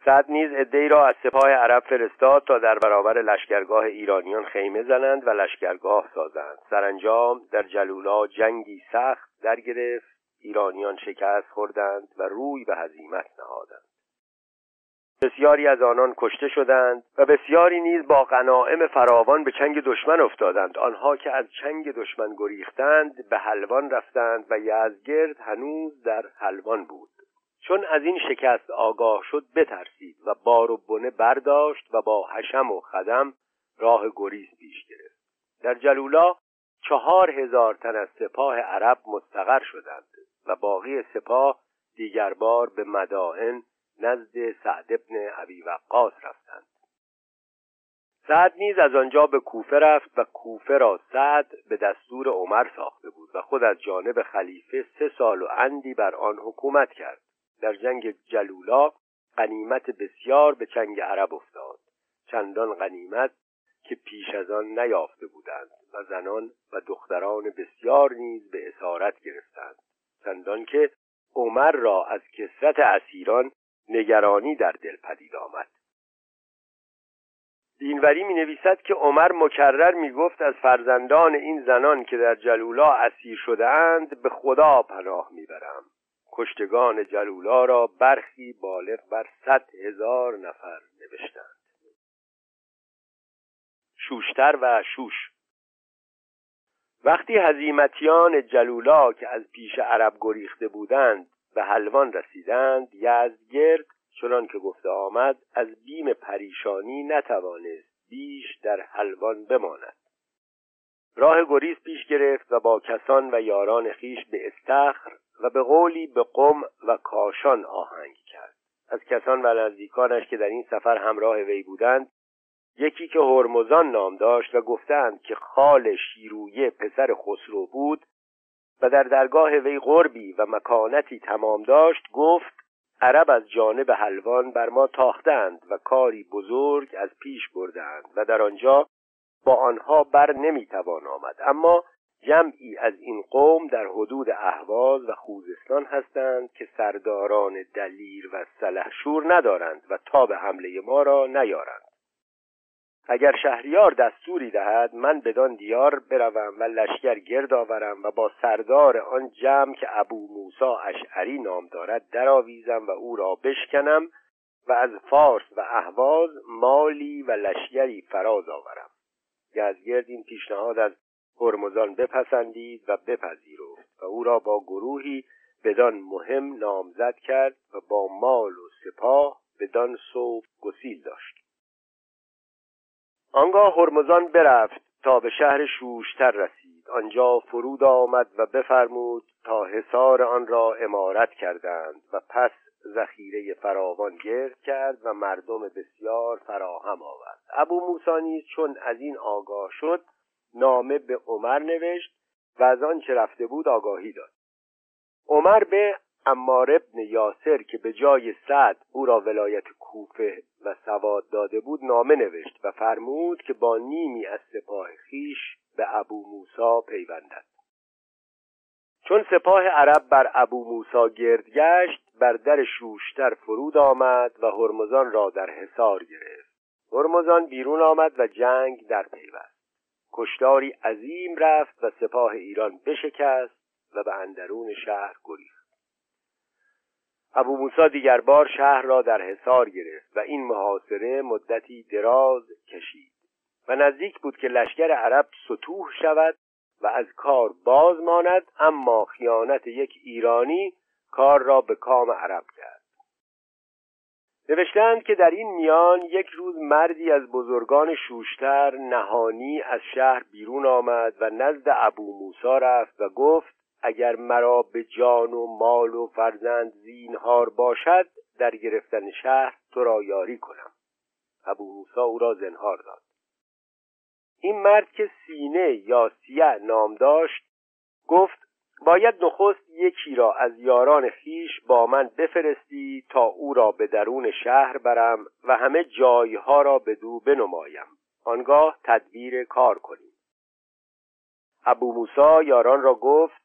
سعد نیز عدهای را از سپاه عرب فرستاد تا در برابر لشکرگاه ایرانیان خیمه زنند و لشکرگاه سازند. سرانجام در جلولا جنگی سخت در گرفت. ایرانیان شکست خوردند و روی به هزیمت نهادند. بسیاری از آنان کشته شدند و بسیاری نیز با غنائم فراوان به چنگ دشمن افتادند. آنها که از چنگ دشمن گریختند به حلوان رفتند و یزگرد هنوز در حلوان بود. چون از این شکست آگاه شد بترسید و بار و بنه برداشت و با حشم و خدم راه گریز پیش گرفت. در جلولا چهار هزار تن از سپاه عرب مستقر شدند و باقی سپاه دیگر بار به مدائن نزد سعد ابن عبی وقاص رفتند. سعد نیز از آنجا به کوفه رفت و کوفه را سعد به دستور عمر ساخته بود و خود از جانب خلیفه سه سال و اندی بر آن حکومت کرد. در جنگ جلولا غنیمت بسیار به چنگ عرب افتاد. چندان غنیمت که پیش از آن نیافته بودند و زنان و دختران بسیار نیز به اسارت گرفتند. چندان که عمر را از کسرت اسیران نگرانی در دل پدید آمد. دینوری می نویسد که عمر مکرر می گفت از فرزندان این زنان که در جلولا اسیر شده اند به خدا پناه می برم. کشتگان جلولا را برخی بالغ بر صد هزار نفر نوشتند. شوشتر و شوش. وقتی هزیمتیان جلولا که از پیش عرب گریخته بودند به حلوان رسیدند یزدگرد چنان که گفته آمد از بیم پریشانی نتوانست بیش در حلوان بماند. راه گریز پیش گرفت و با کسان و یاران خیش به استخر و به قولی به قم و کاشان آهنگ کرد. از کسان و نزدیکانش که در این سفر همراه وی بودند یکی که هرمزان نام داشت و گفتند که خال شیرویه پسر خسرو بود و در درگاه وی قربی و مکانتی تمام داشت گفت عرب از جانب حلوان بر ما تاختند و کاری بزرگ از پیش بردند و در آنجا با آنها بر نمی‌توان آمد. اما جمعی از این قوم در حدود اهواز و خوزستان هستند که سرداران دلیر و سلحشور ندارند و تا به حمله ما را نیارند. اگر شهریار دستوری دهد من بدان دیار بروم و لشکر گرد آورم و با سردار آن جمع که ابو موسا اشعری نام دارد درآویزم و او را بشکنم و از فارس و اهواز مالی و لشکری فراز آورم. یزگرد این پیشنهاد از هرمزان بپسندید و بپذیرفت و او را با گروهی بدان مهم نامزد کرد و با مال و سپاه بدان صوب گسیل داشت. آنگاه هرمزان برفت تا به شهر شوشتر رسید. آنجا فرود آمد و بفرمود تا حصار آن را امارت کردند و پس ذخیره فراوان گرد کرد و مردم بسیار فراهم آورد. ابو موسی چون از این آگاه شد نامه به عمر نوشت و از آنچه رفته بود آگاهی داد. عمر به امار ابن یاسر که به جای سعد او را ولایت کوفه و سواد داده بود نامه نوشت و فرمود که با نیمی از سپاه خیش به ابو موسا پیوندد. چون سپاه عرب بر ابو موسا گرد گشت بر در شوشتر فرود آمد و هرمزان را در حصار گرفت. هرمزان بیرون آمد و جنگ در پیوست. کشتاری عظیم رفت و سپاه ایران بشکست و به اندرون شهر گریخت. ابو موسا دیگر بار شهر را در حصار گرفت و این محاصره مدتی دراز کشید. و نزدیک بود که لشکر عرب سطوح شود و از کار باز ماند اما خیانت یک ایرانی کار را به کام عرب کرد. نوشتند که در این میان یک روز مردی از بزرگان شوشتر نهانی از شهر بیرون آمد و نزد ابو موسا رفت و گفت اگر مرا به جان و مال و فرزند زینهار باشد در گرفتن شهر تو را یاری کنم. ابو موسا او را زنهار داد. این مرد که سینه یا سیه نام داشت گفت باید نخست یکی را از یاران خیش با من بفرستی تا او را به درون شهر برم و همه جایها را به دو بنمایم. آنگاه تدبیر کار کنیم. ابو موسا یاران را گفت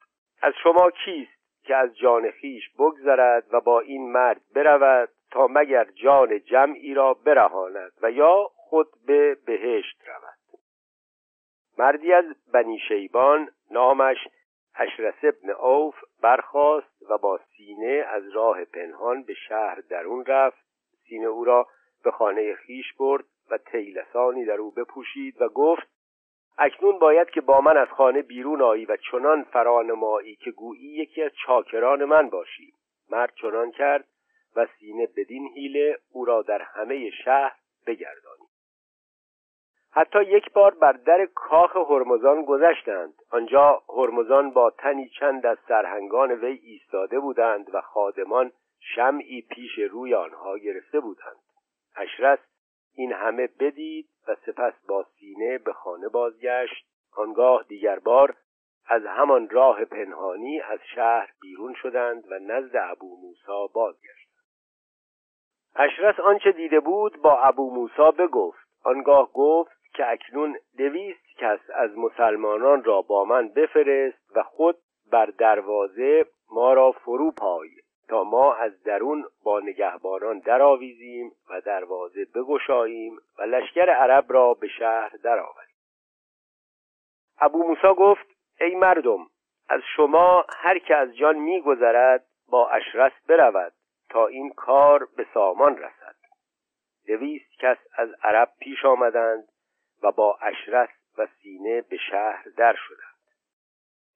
از شما کیست که از جان خیش بگذرد و با این مرد برود تا مگر جان جمعی را برهاند و یا خود به بهشت رود؟ مردی از بنی شیبان نامش اشرس ابن اوف برخاست و با سینه از راه پنهان به شهر درون رفت. سینه او را به خانه خیش برد و تیلسانی در او بپوشید و گفت اکنون باید که با من از خانه بیرون آیی و چنان فرانمایی که گویی یکی از چاکران من باشی. مرد چنان کرد و سینه بدین حیله او را در همه شهر بگردانی. حتی یک بار بر در کاخ هرمزان گذشتند. آنجا هرمزان با تنی چند از سرهنگان وی ایستاده بودند و خادمان شمعی پیش روی آنها گرفته بودند. اشرس این همه بدید و سپس با سینه به خانه بازگشت. آنگاه دیگر بار از همان راه پنهانی از شهر بیرون شدند و نزد ابو موسا بازگشتند. اشرس آنچه دیده بود با ابو موسا بگفت. آنگاه گفت که اکنون دویست کس از مسلمانان را با من بفرست و خود بر دروازه ما را فرو پای. تا ما از درون با نگهبانان درآویزیم و دروازه بگشاییم و لشکر عرب را به شهر درآوریم. ابو موسا گفت ای مردم از شما هر که از جان میگذرد با اشرس برود تا این کار به سامان رسد. دویست کس از عرب پیش آمدند و با اشرس و سینه به شهر در شدند.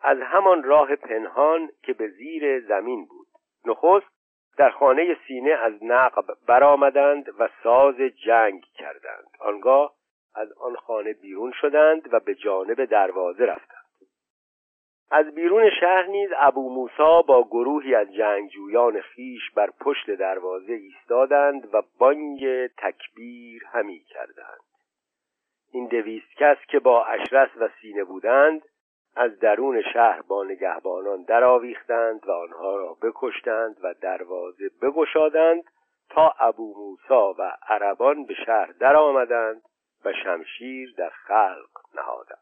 از همان راه پنهان که به زیر زمین بود. نخست در خانه سینه از نقب برآمدند و ساز جنگ کردند. آنگاه از آن خانه بیرون شدند و به جانب دروازه رفتند. از بیرون شهر نیز ابو موسا با گروهی از جنگجویان خیش بر پشت دروازه ایستادند و بانگ تکبیر همی کردند. این دویست کس که با اشرس و سینه بودند از درون شهر با نگهبانان درآویختند و آنها را بکشتند و دروازه بگشادند تا ابو موسا و عربان به شهر درآمدند و شمشیر در خلق نهادند.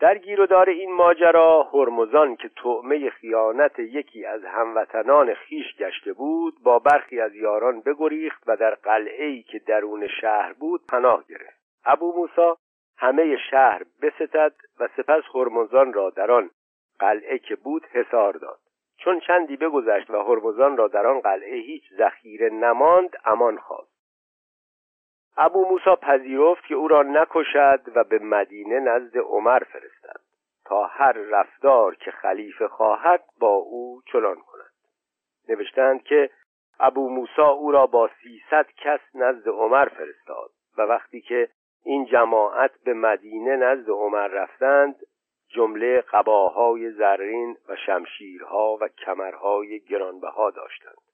در گیر و دار این ماجرا هرمزان که طعمه خیانت یکی از هموطنان خیش گشته بود با برخی از یاران بگریخت و در قلعه‌ای که درون شهر بود پناه گرفت. ابو موسا همه شهر بستد و سپس هرمزان را در آن قلعه که بود حصار داد. چون چندی بگذشت و هرمزان را در آن قلعه هیچ ذخیره نماند امان خواست. ابو موسا پذیرفت که او را نکشد و به مدینه نزد عمر فرستد تا هر رفتار که خلیفه خواهد با او چنان کند. نوشتند که ابو موسا او را با سیصد کس نزد عمر فرستاد و وقتی که این جماعت به مدینه نزد عمر رفتند جمله قباهای زرین و شمشیرها و کمرهای گرانبها داشتند.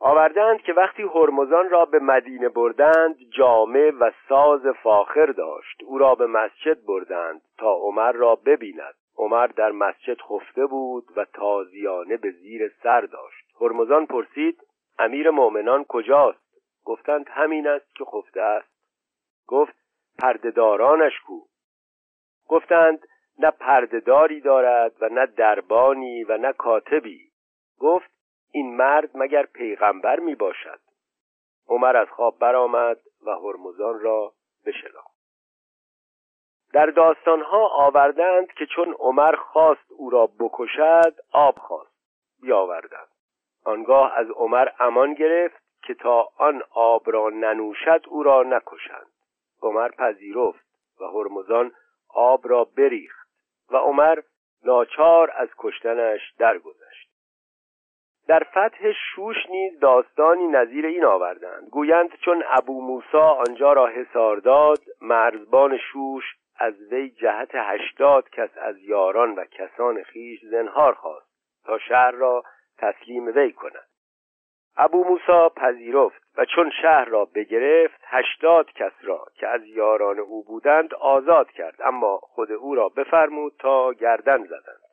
آوردند که وقتی هرمزان را به مدینه بردند جامع و ساز فاخر داشت. او را به مسجد بردند تا عمر را ببیند. عمر در مسجد خفته بود و تازیانه به زیر سر داشت. هرمزان پرسید امیر مؤمنان کجاست؟ گفتند همین است که خفته است. گفت پردهدارانش کو. گفتند نه پردهداری دارد و نه دربانی و نه کاتبی. گفت این مرد مگر پیغمبر می باشد عمر از خواب برآمد و هرمزان را بشناخت. در داستانها آوردند که چون عمر خواست او را بکشد آب خواست بیاوردند. آنگاه از عمر امان گرفت که تا آن آب را ننوشد او را نکشند. عمر پذیرفت و هرمزان آب را بریخت و عمر ناچار از کشتنش درگذشت. در فتح شوش نیز داستانی نظیر این آوردند. گویند چون ابو موسا آنجا را حصار داد مرزبان شوش از وی جهت هشتاد کس از یاران و کسان خیش زنهار خواست تا شهر را تسلیم وی کند. ابو موسا پذیرفت و چون شهر را بگرفت هشتاد کس را که از یاران او بودند آزاد کرد اما خود او را بفرمود تا گردن زدند.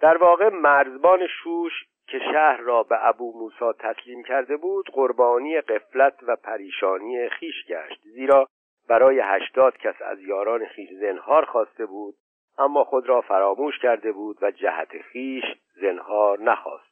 در واقع مرزبان شوش که شهر را به ابو موسا تسلیم کرده بود قربانی قفلت و پریشانی خیش گشت زیرا برای هشتاد کس از یاران خیش زنهار خواسته بود اما خود را فراموش کرده بود و جهت خیش زنهار نخواسته بود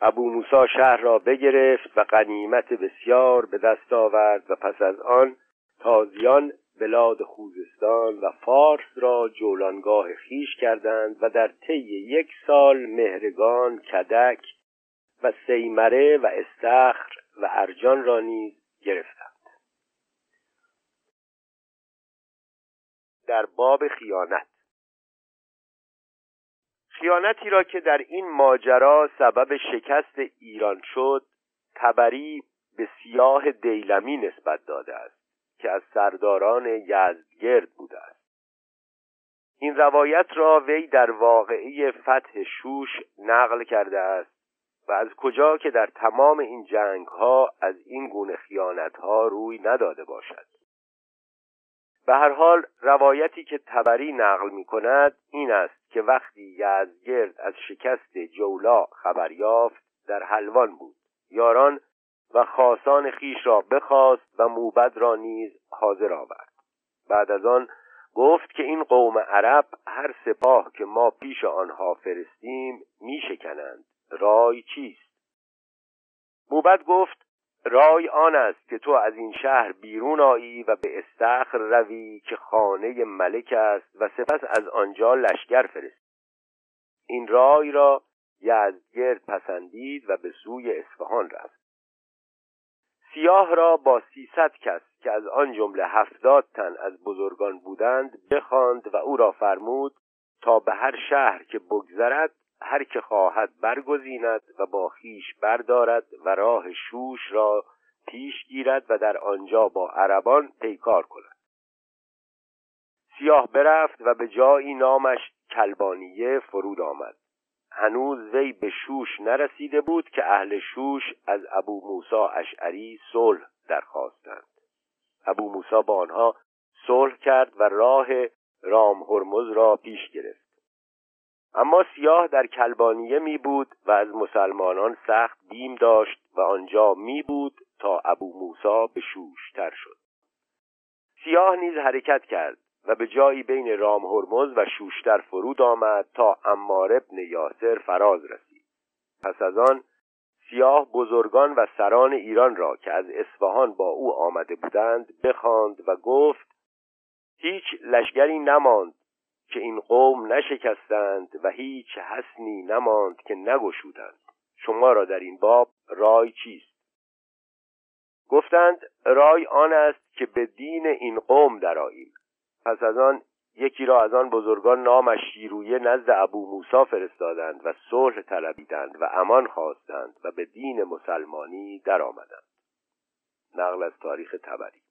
ابو موسا شهر را بگرفت و غنیمت بسیار به دست آورد و پس از آن تازیان بلاد خوزستان و فارس را جولانگاه خیش کردند و در طی یک سال مهرگان کدک و سیمره و استخر و ارجان را نیز گرفتند. در باب خیانت خیانتی را که در این ماجرا سبب شکست ایران شد تبری به سیاه دیلمی نسبت داده است که از سرداران یزدگرد بوده است. این روایت را وی در واقعی فتح شوش نقل کرده است و از کجا که در تمام این جنگ ها از این گونه خیانت ها روی نداده باشد. به هر حال روایتی که تبری نقل می کند این است که وقتی یزگرد از شکست جولا خبر یافت در حلوان بود. یاران و خاصان خیش را بخواست و موبد را نیز حاضر آورد. بعد از آن گفت که این قوم عرب هر سپاه که ما پیش آنها فرستیم می شکنند رای چیست؟ موبد گفت رای آن است که تو از این شهر بیرون آیی و به استخر روی که خانه ملک است و سپس از آنجا لشکر فرست این رای را یزدگرد پسندید و به سوی اصفهان رفت. سیاه را با سیصد کس که از آن جمله هفتاد تن از بزرگان بودند بخواند و او را فرمود تا به هر شهر که بگذرد هر که خواهد برگزیند و با خیش بردارد و راه شوش را پیش گیرد و در آنجا با عربان پیکار کند. سیاه برفت و به جایی نامش کلبانیه فرود آمد. هنوز وی به شوش نرسیده بود که اهل شوش از ابو موسا اشعری صلح درخواستند. ابو موسا با آنها صلح کرد و راه رام هرمز را پیش گرفت. اما سیاه در کلبانیه می بود و از مسلمانان سخت بیم داشت و آنجا می بود تا ابو موسا به شوشتر شد. سیاه نیز حرکت کرد و به جایی بین رام هرمز و شوشتر فرود آمد تا امار ابن یاسر فراز رسید. پس از آن سیاه بزرگان و سران ایران را که از اصفهان با او آمده بودند بخواند و گفت هیچ لشگری نماند که این قوم نشکستند و هیچ حسنی نماند که نگشودند. شما را در این باب رای چیست؟ گفتند رای آن است که به دین این قوم درآییم. پس از آن یکی را از آن بزرگان نامش شیرویه نزد ابو موسا فرستادند و صلح طلبیدند و امان خواستند و به دین مسلمانی درآمدند. نقل از تاریخ تبری.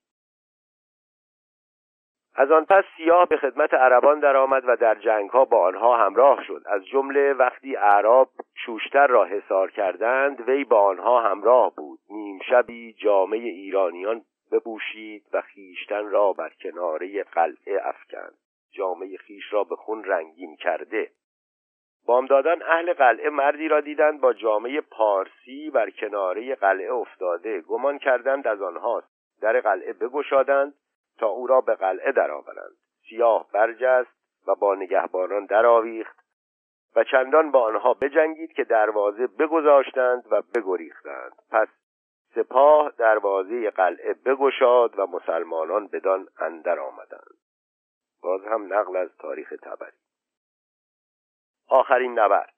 از آن پس سیاه به خدمت عربان درآمد و در جنگ ها با آنها همراه شد. از جمله وقتی اعراب شوشتر را حصار کردند وی با آنها همراه بود. نیم شبی جامعه ایرانیان بپوشید و خیشتن را بر کناره قلعه افکند. جامعه خیش را به خون رنگین کرده. بامدادان اهل قلعه مردی را دیدند با جامعه پارسی بر کناره قلعه افتاده. گمان کردند از آنهاست. در قلعه بگشادند. تا او را به قلعه درآورند. سیاه برجست و با نگهبانان درآویخت و چندان با آنها بجنگید که دروازه بگذاشتند و بگریختند. پس سپاه دروازه قلعه بگشاد و مسلمانان بدان اندر آمدند. باز هم نقل از تاریخ تبری. آخرین نبرد.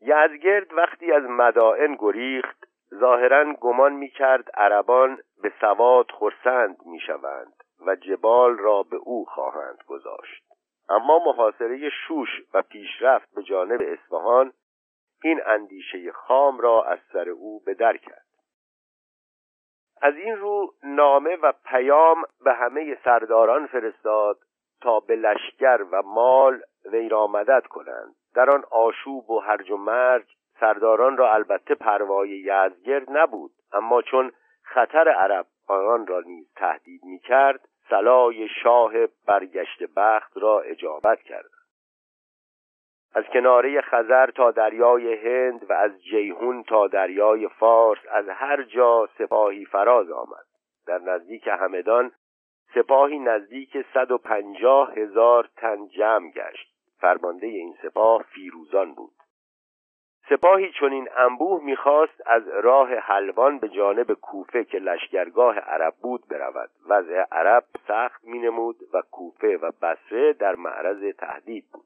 یزگرد وقتی از مدائن گریخت ظاهرا گمان می‌کرد عربان به سواد خرسند می‌شوند و جبال را به او خواهند گذاشت. اما محاصره شوش و پیشرفت به جانب اصفهان این اندیشه خام را از سر او به در کرد. از این رو نامه و پیام به همه سرداران فرستاد تا به لشکر و مال وی را مدد کنند. در آن آشوب و هرج و مرج سرداران را البته پروای یزگرد نبود اما چون خطر عرب آنان را نیز تهدید می کرد سلای شاه برگشت بخت را اجابت کرد. از کناره خزر تا دریای هند و از جیهون تا دریای فارس از هر جا سپاهی فراز آمد. در نزدیک همدان سپاهی نزدیک صد و پنجاه هزار تن جمع گشت. فرمانده این سپاه فیروزان بود. سپاهی چون این انبوه می‌خواست از راه حلوان به جانب کوفه که لشکرگاه عرب بود برود. وضع عرب سخت مینمود و کوفه و بسره در معرض تهدید بود.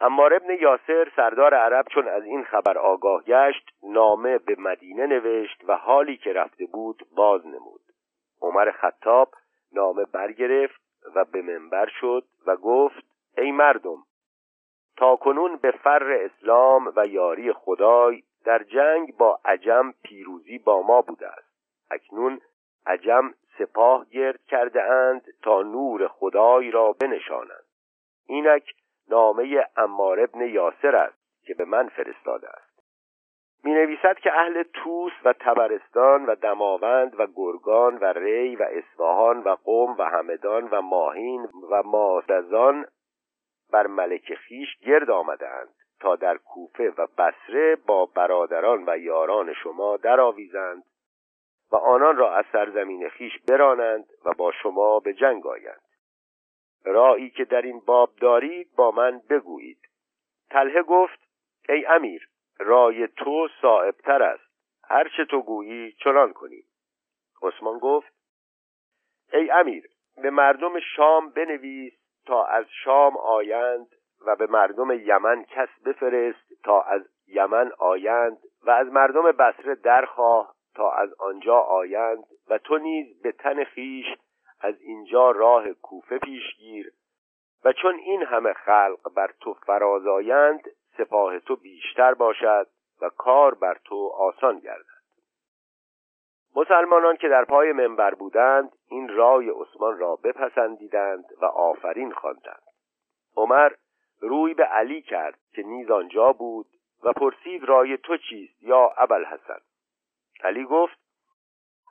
اما ابن یاسر سردار عرب چون از این خبر آگاه گشت نامه به مدینه نوشت و حالی که رفته بود باز نمود. عمر خطاب نامه برگرفت و به منبر شد و گفت ای مردم تا کنون به فر اسلام و یاری خدای در جنگ با عجم پیروزی با ما بوده است. اکنون عجم سپاه گرد کرده اند تا نور خدای را بنشانند. اینک نامه امار ابن یاسر است که به من فرستاده است. می نویسد که اهل توس و تبرستان و دماوند و گرگان و ری و اصفهان و قوم و همدان و ماهین و مازدزان بر ملک خیش گرد آمدند تا در کوفه و بسره با برادران و یاران شما درآویزند و آنان را از سرزمین خیش برانند و با شما به جنگ آیند. رایی که در این باب دارید با من بگویید. تله گفت ای امیر رای تو صاحبتر است. هرچه تو گویی چنان کنیم عثمان گفت ای امیر به مردم شام بنویس تا از شام آیند و به مردم یمن کس بفرست تا از یمن آیند و از مردم بسره درخواه تا از آنجا آیند و تو نیز به تن خیش از اینجا راه کوفه پیش گیر و چون این همه خلق بر تو فراز آیند سپاه تو بیشتر باشد و کار بر تو آسان گردد. مسلمانان که در پای منبر بودند این رای عثمان را بپسندیدند و آفرین خواندند. عمر روی به علی کرد که نیز آنجا بود و پرسید رای تو چیست یا ابوالحسن؟ علی گفت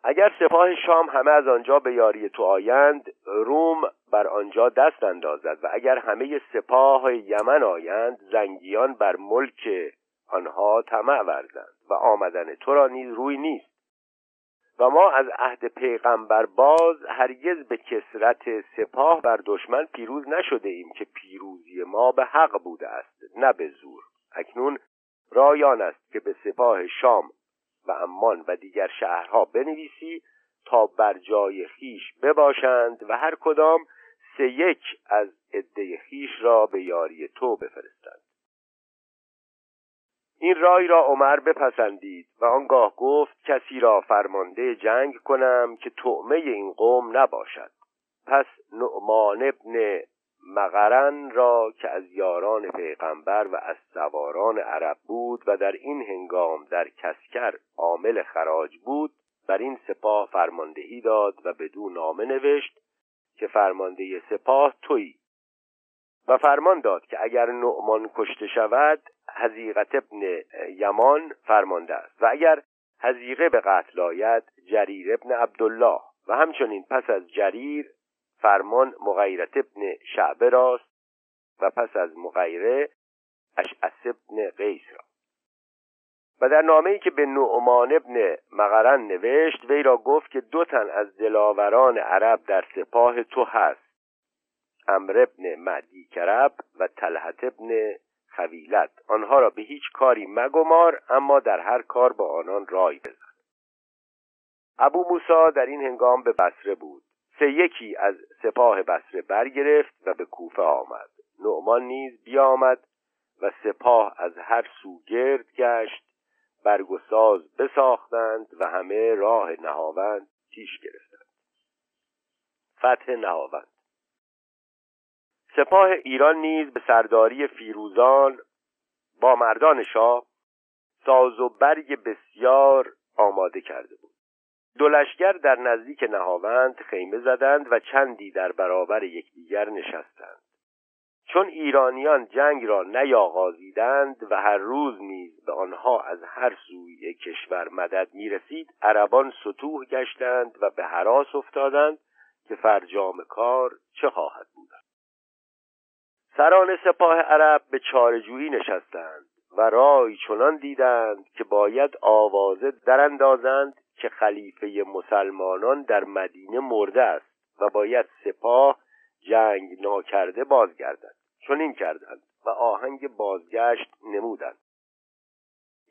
اگر سپاه شام همه از آنجا به یاری تو آیند روم بر آنجا دست اندازد و اگر همه سپاه یمن آیند زنگیان بر ملک آنها طمع ورزند و آمدن تو را نیز روی نیست. و ما از عهد پیغمبر باز هرگز به کسرت سپاه بر دشمن پیروز نشده ایم که پیروزی ما به حق بوده است نه به زور. اکنون رایان است که به سپاه شام و امان و دیگر شهرها بنویسی تا بر جای خیش بباشند و هر کدام سه یک از عده خیش را به یاری تو بفرستند. این رای را عمر بپسندید و آنگاه گفت کسی را فرمانده جنگ کنم که طعمه این قوم نباشد. پس نعمان ابن مقرن را که از یاران پیغمبر و از سواران عرب بود و در این هنگام در کسکر عامل خراج بود بر این سپاه فرماندهی داد و بدو نامه نوشت که فرمانده سپاه تویی. و فرمان داد که اگر نعمان کشته شود حزیقت ابن یمان فرمانده است. و اگر حزیقه به قتل آید جریر ابن عبدالله. و همچنین پس از جریر فرمان مغیرت ابن شعبه راست و پس از مغیره اشعث ابن قیس را. و در نامه ای که به نعمان ابن مقرن نوشت وی را گفت که دو تن از دلاوران عرب در سپاه تو هست. امر ابن معدی کرب و تلحت ابن خویلت آنها را به هیچ کاری مگمار اما در هر کار با آنان رای بزن. ابو موسا در این هنگام به بسره بود. سه یکی از سپاه بسره برگرفت و به کوفه آمد. نعمان نیز بیامد و سپاه از هر سو گرد گشت برگ و بساختند و همه راه نهاوند پیش گرفتند. فتح نهاوند. سپاه ایران نیز به سرداری فیروزان با مردان شاه ساز و برگ بسیار آماده کرده بود. دو در نزدیک نهاوند خیمه زدند و چندی در برابر یکدیگر نشستند. چون ایرانیان جنگ را نیاغازیدند و هر روز نیز به آنها از هر سوی کشور مدد می رسید عربان سطوح گشتند و به حراس افتادند که فرجام کار چه خواهد بود. سران سپاه عرب به چارجویی نشستند و رای چنان دیدند که باید آوازه دراندازند که خلیفه مسلمانان در مدینه مرده است و باید سپاه جنگ ناکرده بازگردد. این کردند و آهنگ بازگشت نمودند.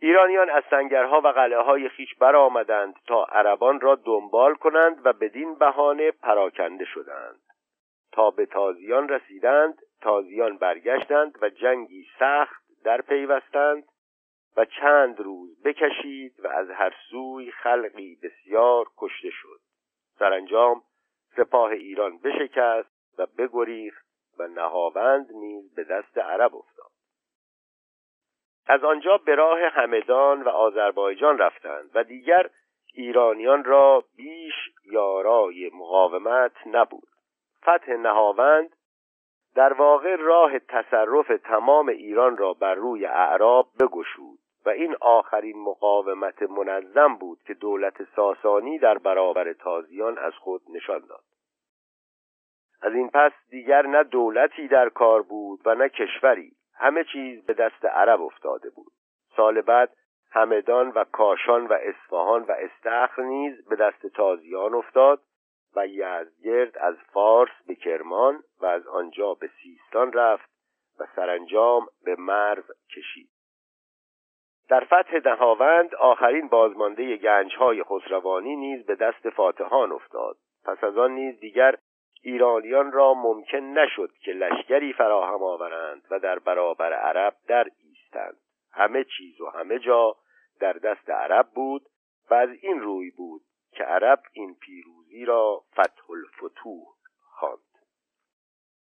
ایرانیان از سنگرها و قلعه های خیش برآمدند تا عربان را دنبال کنند و بدین بهانه پراکنده شدند. تا به تازیان رسیدند تازیان برگشتند و جنگی سخت در پیوستند و چند روز بکشید و از هر سوی خلقی بسیار کشته شد. سرانجام سپاه ایران بشکست و بگریخت و نهاوند نیز به دست عرب افتاد. از آنجا به راه همدان و آذربایجان رفتند و دیگر ایرانیان را بیش یارای مقاومت نبود. فتح نهاوند در واقع راه تصرف تمام ایران را بر روی اعراب بگشود و این آخرین مقاومت منظم بود که دولت ساسانی در برابر تازیان از خود نشان داد. از این پس دیگر نه دولتی در کار بود و نه کشوری همه چیز به دست عرب افتاده بود. سال بعد همدان و کاشان و اصفهان و استخر نیز به دست تازیان افتاد و یزدگرد از فارس به کرمان و از آنجا به سیستان رفت و سرانجام به مرو کشید. در فتح دهاوند آخرین بازمانده گنجهای خسروانی نیز به دست فاتحان افتاد. پس از آن نیز دیگر ایرانیان را ممکن نشد که لشکری فراهم آورند و در برابر عرب در ایستند. همه چیز و همه جا در دست عرب بود و از این روی زیرا فتح الفتوح.